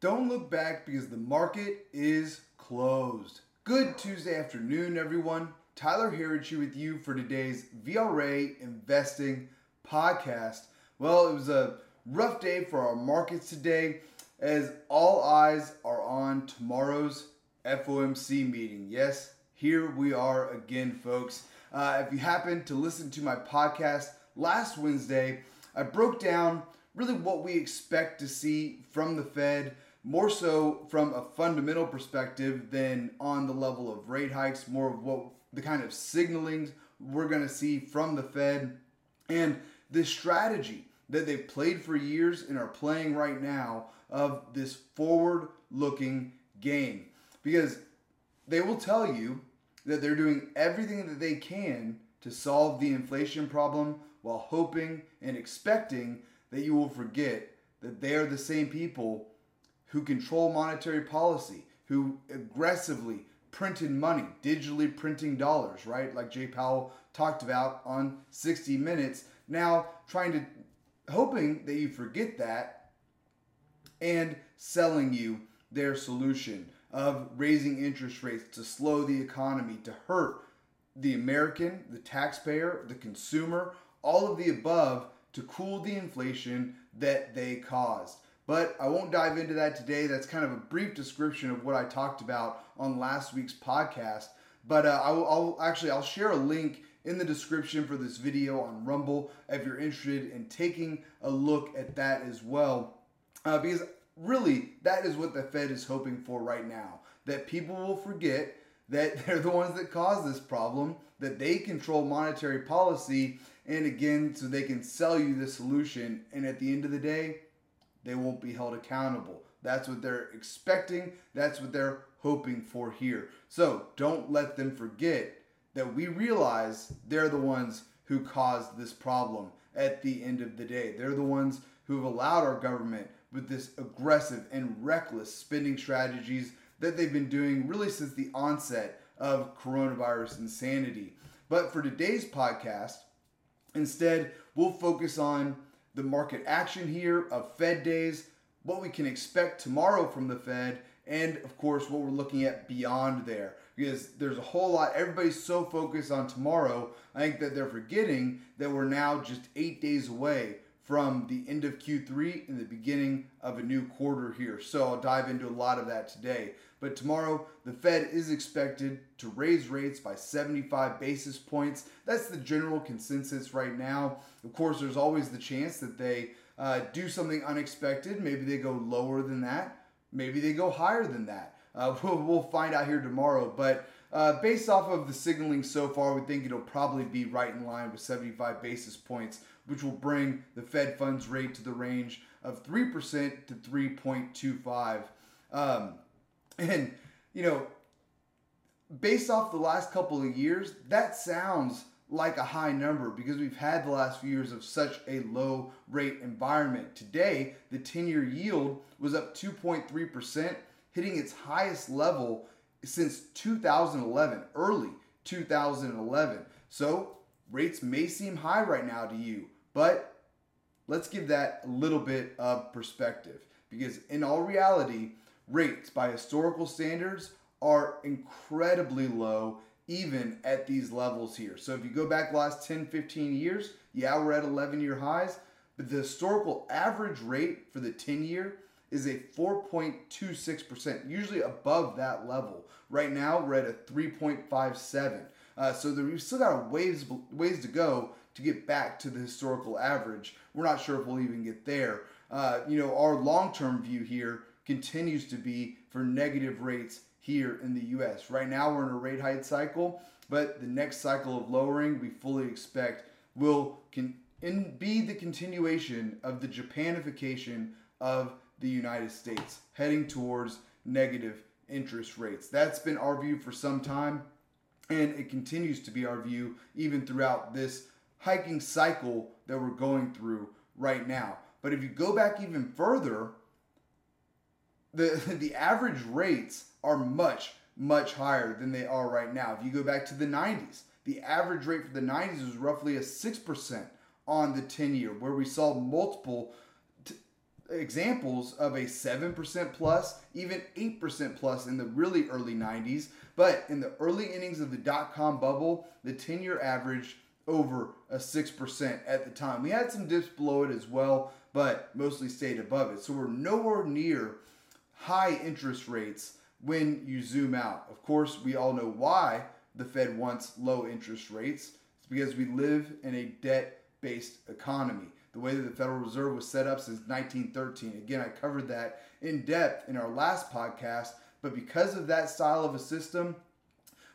Don't look back because the market is closed. Good Tuesday afternoon, everyone. Tyler Herriage here with you for today's VRA Investing podcast. Well, it was a rough day for our markets today as all eyes are on tomorrow's FOMC meeting. Yes, here we are again, folks. Uh, if you happened to listen to my podcast last Wednesday, I broke down really what we expect to see from the Fed, more so from a fundamental perspective than on the level of rate hikes, more of what the kind of signalings we're going to see from the Fed and this strategy that they've played for years and are playing right now of this forward looking game. Because they will tell you that they're doing everything that they can to solve the inflation problem while hoping and expecting that you will forget that they are the same people who control monetary policy, who aggressively printed money, digitally printing dollars, right? Like Jay Powell talked about on 60 Minutes. Now trying to, hoping that you forget that and selling you their solution of raising interest rates to slow the economy, to hurt the American, the taxpayer, the consumer, all of the above to cool the inflation that they caused. But I won't dive into that today. That's kind of a brief description of what I talked about on last week's podcast. But uh, I'll, I'll actually I'll share a link in the description for this video on Rumble if you're interested in taking a look at that as well. Uh, because really, that is what the Fed is hoping for right now. That people will forget that they're the ones that caused this problem, that they control monetary policy, and again, so they can sell you the solution. And at the end of the day, they won't be held accountable. That's what they're expecting. That's what they're hoping for here. So don't let them forget that we realize they're the ones who caused this problem at the end of the day. They're the ones who have allowed our government with this aggressive and reckless spending strategies that they've been doing really since the onset of coronavirus insanity. But for today's podcast, instead, we'll focus on the market action here of Fed days, what we can expect tomorrow from the Fed, and of course, what we're looking at beyond there. Because there's a whole lot, everybody's so focused on tomorrow, I think that they're forgetting that we're now just eight days away from the end of Q3 and the beginning of a new quarter here. So I'll dive into a lot of that today. But tomorrow, the Fed is expected to raise rates by 75 basis points. That's the general consensus right now. Of course, there's always the chance that they uh, do something unexpected. Maybe they go lower than that. Maybe they go higher than that. Uh, we'll, we'll, find out here tomorrow. But uh, based off of the signaling so far, we think it'll probably be right in line with 75 basis points which will bring the Fed funds rate to the range of 3% to 3.25. Um, and, you know, based off the last couple of years, that sounds like a high number because we've had the last few years of such a low rate environment. Today, the 10 year yield was up 2.3%, hitting its highest level since 2011, early 2011. So, rates may seem high right now to you, but let's give that a little bit of perspective because, in all reality, rates by historical standards are incredibly low even at these levels here. So if you go back last 10, 15 years, yeah, we're at 11 year highs, but the historical average rate for the 10 year is a 4.26%, usually above that level. Right now, we're at a 3.57. Uh, so we've still got ways ways to go to get back to the historical average. We're not sure if we'll even get there. Uh, you know, our long term view here continues to be for negative rates here in the U.S. Right now, we're in a rate hike cycle, but the next cycle of lowering we fully expect will in, be the continuation of the Japanification of the United States, heading towards negative interest rates. That's been our view for some time, and it continues to be our view even throughout this hiking cycle that we're going through right now. But if you go back even further, the the average rates are much much higher than they are right now. If you go back to the 90s, the average rate for the 90s was roughly a 6% on the 10 year where we saw multiple t- examples of a 7% plus, even 8% plus in the really early 90s. But in the early innings of the dot com bubble, the 10 year averaged over a 6% at the time. We had some dips below it as well, but mostly stayed above it. So we're nowhere near high interest rates when you zoom out. Of course, we all know why the Fed wants low interest rates. It's because we live in a debt based economy the way that the Federal Reserve was set up since 1913. Again, I covered that in depth in our last podcast, but because of that style of a system,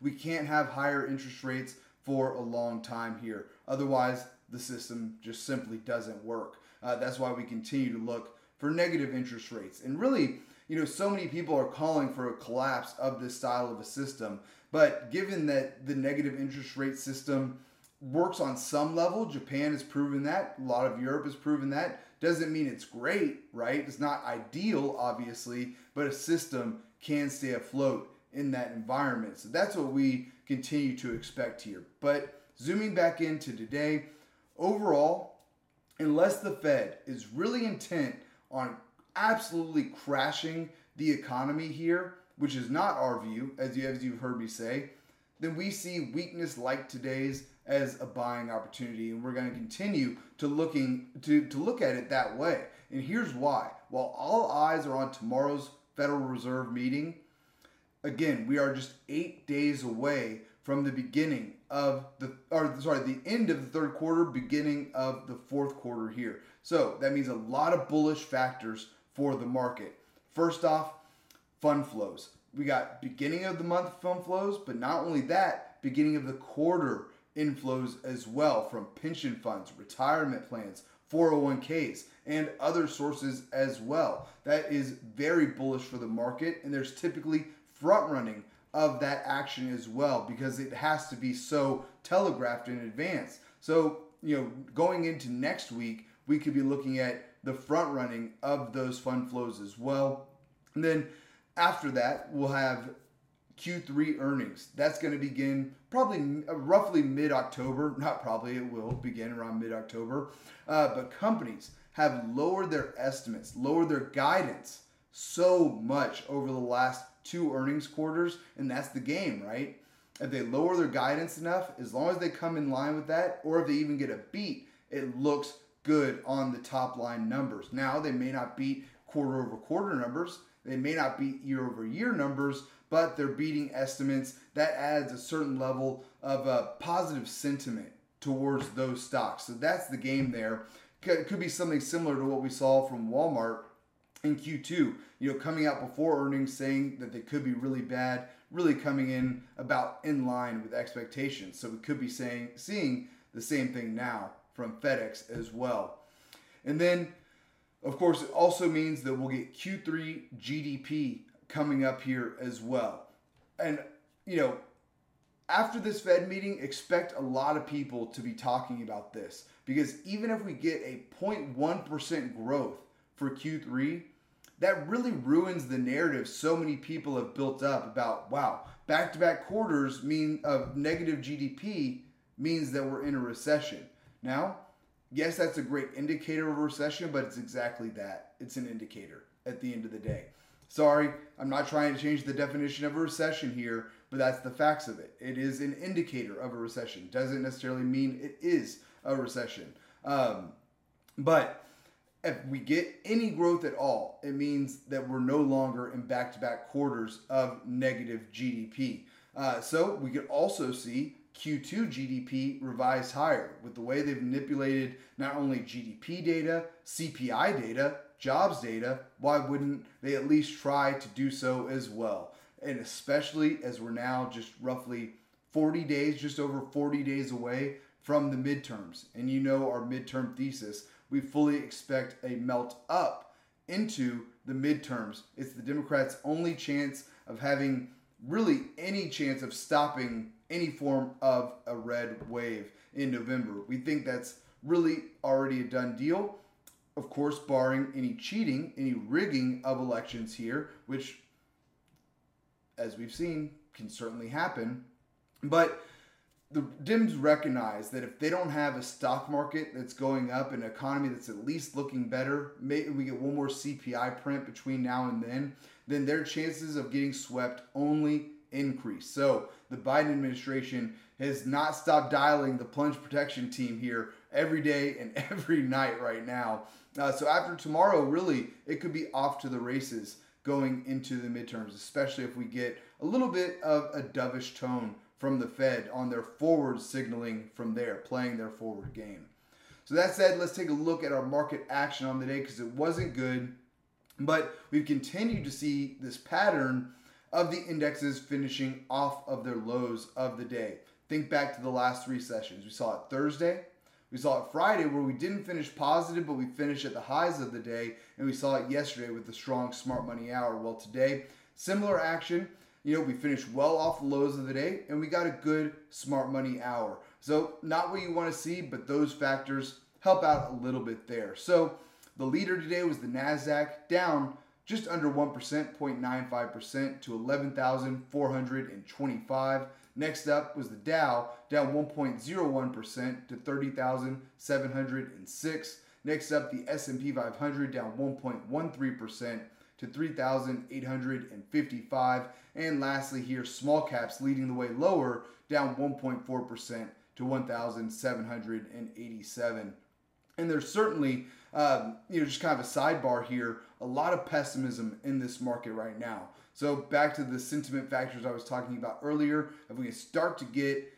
we can't have higher interest rates for a long time here. Otherwise, the system just simply doesn't work. Uh, that's why we continue to look for negative interest rates. And really, you know, so many people are calling for a collapse of this style of a system. But given that the negative interest rate system works on some level. Japan has proven that. A lot of Europe has proven that. Doesn't mean it's great, right? It's not ideal, obviously, but a system can stay afloat in that environment. So that's what we continue to expect here. But zooming back into today, overall, unless the Fed is really intent on absolutely crashing the economy here, which is not our view, as you as you've heard me say, then we see weakness like today's as a buying opportunity and we're going to continue to looking to, to look at it that way and here's why while all eyes are on tomorrow's federal reserve meeting again we are just eight days away from the beginning of the or sorry the end of the third quarter beginning of the fourth quarter here. So that means a lot of bullish factors for the market. First off fund flows. We got beginning of the month fund flows but not only that beginning of the quarter inflows as well from pension funds, retirement plans, 401ks, and other sources as well. That is very bullish for the market, and there's typically front running of that action as well because it has to be so telegraphed in advance. So, you know, going into next week, we could be looking at the front running of those fund flows as well. And then after that, we'll have Q3 earnings. That's going to begin probably uh, roughly mid October. Not probably, it will begin around mid October. Uh, but companies have lowered their estimates, lowered their guidance so much over the last two earnings quarters. And that's the game, right? If they lower their guidance enough, as long as they come in line with that, or if they even get a beat, it looks good on the top line numbers. Now, they may not beat quarter over quarter numbers, they may not beat year over year numbers, but they're beating estimates. That adds a certain level of uh, positive sentiment towards those stocks. So that's the game there. Could be something similar to what we saw from Walmart in Q2, you know, coming out before earnings saying that they could be really bad, really coming in about in line with expectations. So we could be saying seeing the same thing now from FedEx as well. And then of course it also means that we'll get Q3 GDP coming up here as well. And, you know, after this Fed meeting, expect a lot of people to be talking about this because even if we get a 0.1% growth for Q3, that really ruins the narrative so many people have built up about wow, back to back quarters mean of negative GDP means that we're in a recession. Now, yes, that's a great indicator of recession, but it's exactly that. It's an indicator at the end of the day. Sorry, I'm not trying to change the definition of a recession here, but that's the facts of it. It is an indicator of a recession. Doesn't necessarily mean it is a recession. Um, but if we get any growth at all, it means that we're no longer in back to back quarters of negative GDP. Uh, so we could also see Q2 GDP revised higher with the way they've manipulated not only GDP data, CPI data, jobs data, why wouldn't they at least try to do so as well? And especially as we're now just roughly 40 days, just over 40 days away from the midterms. And you know our midterm thesis, we fully expect a melt up into the midterms. It's the Democrats' only chance of having really any chance of stopping any form of a red wave in November. We think that's really already a done deal of course, barring any cheating, any rigging of elections here, which, as we've seen, can certainly happen. But the Dems recognize that if they don't have a stock market that's going up, an economy that's at least looking better, maybe we get one more CPI print between now and then, then their chances of getting swept only increase. So the Biden administration has not stopped dialing the plunge protection team here every day and every night right now. Uh, so after tomorrow, really, it could be off to the races going into the midterms, especially if we get a little bit of a dovish tone from the Fed on their forward signaling from there, playing their forward game. So that said, let's take a look at our market action on the day because it wasn't good, but we've continued to see this pattern of the indexes finishing off of their lows of the day. Think back to the last three sessions. We saw it Thursday, we saw it Friday where we didn't finish positive, but we finished at the highs of the day, and we saw it yesterday with the strong smart money hour. Well, today, similar action. You know, we finished well off the lows of the day, and we got a good smart money hour. So, not what you want to see, but those factors help out a little bit there. So, the leader today was the NASDAQ, down just under 1%, 0.95% to 11,425. Next up was the Dow, down 1.01% to 30,706. Next up, the S&P 500 down 1.13% to 3,855. And lastly here, small caps leading the way lower, down 1.4% to 1,787. And there's certainly, um, you know, just kind of a sidebar here, a lot of pessimism in this market right now. So back to the sentiment factors I was talking about earlier, if we can start to get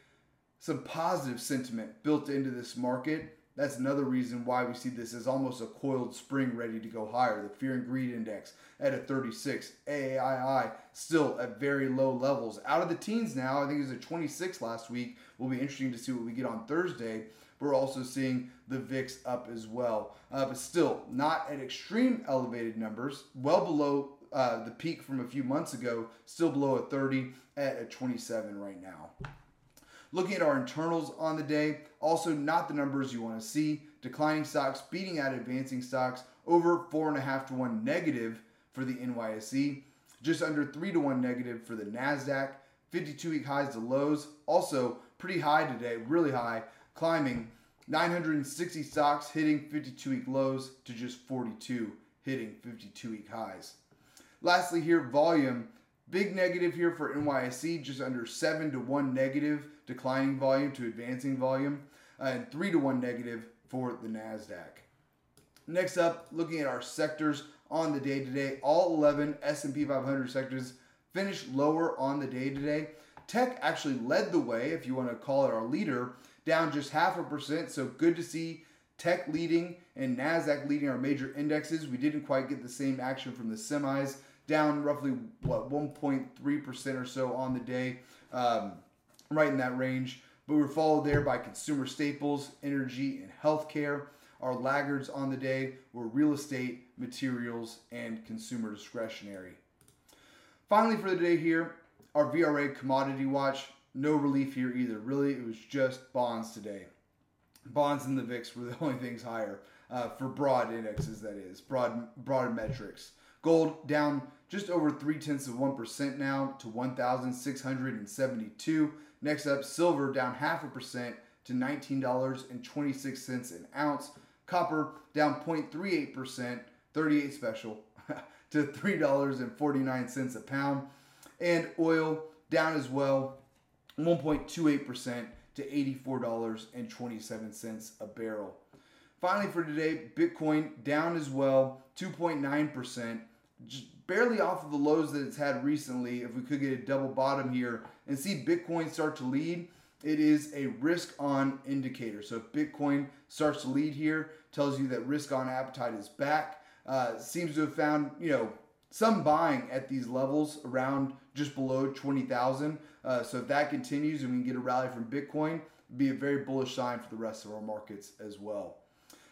some positive sentiment built into this market, that's another reason why we see this as almost a coiled spring ready to go higher. The fear and greed index at a 36, AAII still at very low levels. Out of the teens now, I think it was a 26 last week. Will be interesting to see what we get on Thursday. We're also seeing the VIX up as well, uh, but still not at extreme elevated numbers, well below uh, the peak from a few months ago, still below a 30 at a 27 right now. Looking at our internals on the day, also not the numbers you want to see. Declining stocks beating out advancing stocks over four and a half to one negative for the NYSE, just under three to one negative for the Nasdaq. 52 week highs to lows, also pretty high today, really high, climbing 960 stocks hitting 52 week lows to just 42 hitting 52 week highs. Lastly, here, volume. Big negative here for NYSE, just under 7 to 1 negative, declining volume to advancing volume, uh, and 3 to 1 negative for the NASDAQ. Next up, looking at our sectors on the day today, all 11 S&P 500 sectors finished lower on the day today. Tech actually led the way, if you want to call it our leader, down just half a percent. So good to see Tech leading and NASDAQ leading our major indexes. We didn't quite get the same action from the semis down roughly what 1.3% or so on the day, um, right in that range. But we were followed there by consumer staples, energy, and healthcare. Our laggards on the day were real estate, materials, and consumer discretionary. Finally, for the day here, our VRA commodity watch. No relief here either. Really, it was just bonds today. Bonds and the VIX were the only things higher uh, for broad indexes, that is, broad broad metrics. Gold down just over three tenths of 1% now to 1,672. Next up, silver down half a percent to $19.26 an ounce. Copper down 0.38%, 38 special, to $3.49 a pound. And oil down as well, 1.28% to $84.27 a barrel. Finally, for today, Bitcoin down as well, 2.9% just barely off of the lows that it's had recently. If we could get a double bottom here and see Bitcoin start to lead, it is a risk on indicator. So if Bitcoin starts to lead here, tells you that risk on appetite is back. Uh, seems to have found, you know, some buying at these levels around just below 20,000. Uh, so if that continues and we can get a rally from Bitcoin, be a very bullish sign for the rest of our markets as well.